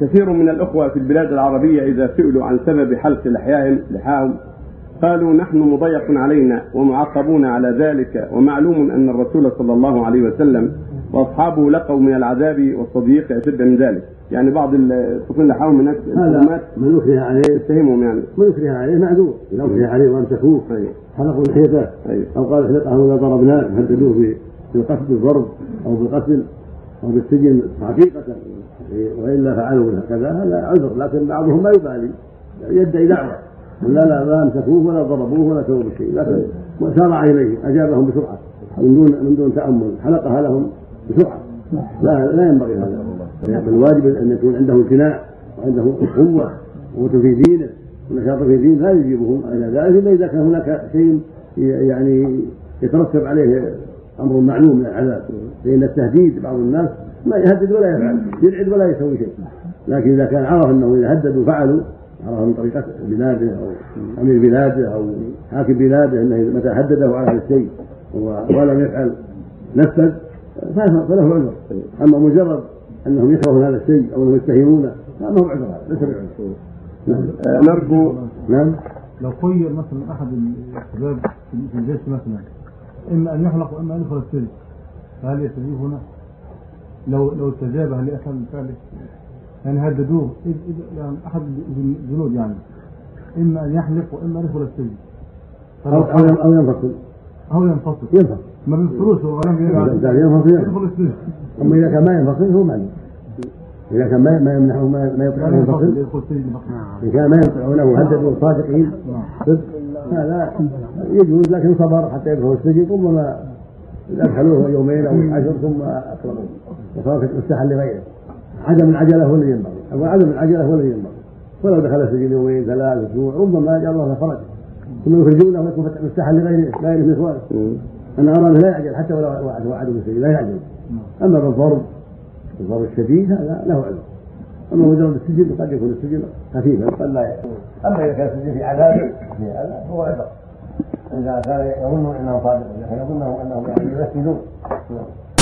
كثير من الأخوة في البلاد العربية إذا سئلوا عن سبب حلق لحياهم لحاهم قالوا نحن مضيق علينا ومعاقبون على ذلك ومعلوم أن الرسول صلى الله عليه وسلم وأصحابه لقوا من العذاب والتضييق أشد من ذلك. يعني بعض السكون لحاهم من هذا من أكره عليه. يتهمهم يعني. من أكره عليه معذور. من أكره عليه وأمسكوه. حلقوا لحيته أو قال احلقه إذا ضربناه هددوه بالقتل بالضرب أو بالقتل. أو بالسجن حقيقة والا فعلوا هكذا هذا عذر لكن بعضهم ما يبالي يدعي دعوة. ولا لا ما أمسكوه ولا ضربوه ولا سووا بشيء لكن سارع إليه أجابهم بسرعة من دون من دون تأمل حلقها لهم بسرعة. لا لا ينبغي هذا. الواجب أن يكون عنده امتناع وعنده قوه قوه في دينه ونشاط في دينه لا يجيبهم إلى ذلك إلا إذا كان هناك شيء يعني يترتب عليه أمر معلوم من العذاب فان التهديد بعض الناس ما يهدد ولا يفعل يبعد ولا يسوي شيء. لكن إذا كان عرف أنه إذا هددوا فعلوا عرف من طريقة بلاده أو أمير بلاده أو حاكم بلاده أنه متى هدده على هذا الشيء ولم يفعل نفذ فله عذر. أما مجرد أنهم يكرهون هذا الشيء أو أنهم يتهمونه فما هو عذر ليس بعذر. نعم. نرجو نعم. لو خير مثلا أحد الشباب في الجيش مثلا. إما أن يحلق وإما أن يدخل السجن. فهل يستجيب هنا؟ لو لو استجاب هل يفعل فعله؟ يعني هددوه يعني أحد الجنود يعني. إما أن يحلق وإما أن يدخل السجن. أو أو ينفصل. أو ينفصل. ينفصل. ما بينفصلوش هو لم ينفصل يدخل السجن. أما إذا كان ما ينفصل هو معلوم إذا كان ما ما يمنعه ما ما يطلع ينفصل إذا كان ما ينفعونه هددوا صادقين؟ صدق. هذا يجوز لكن صبر حتى يدخل السجن ربما ادخلوه يومين أو عشر ثم اطلقوه وصار مفتاحا لغيره. عدم العجلة هو الذي ينبغي. أقول عدم العجلة هو الذي ينبغي. ولو دخل السجن يومين ثلاث أسبوع ربما جاء الله فرج ثم يخرجونه ويكون مفتاحا لغيره غيره من اخوانه أنا أرى أنه لا يعجل حتى ولو وعدوا بالسجن لا يعجل. أما بالضرب الضرب الشديد هذا له عذر. أما مجرد السجن قد يكون السجن خفيفا قد لا يعجل أما إذا كان السجن في عذاب في عذاب فهو عذر إذا كان يظن أنه صادق يظن أنهم يعني ينفذون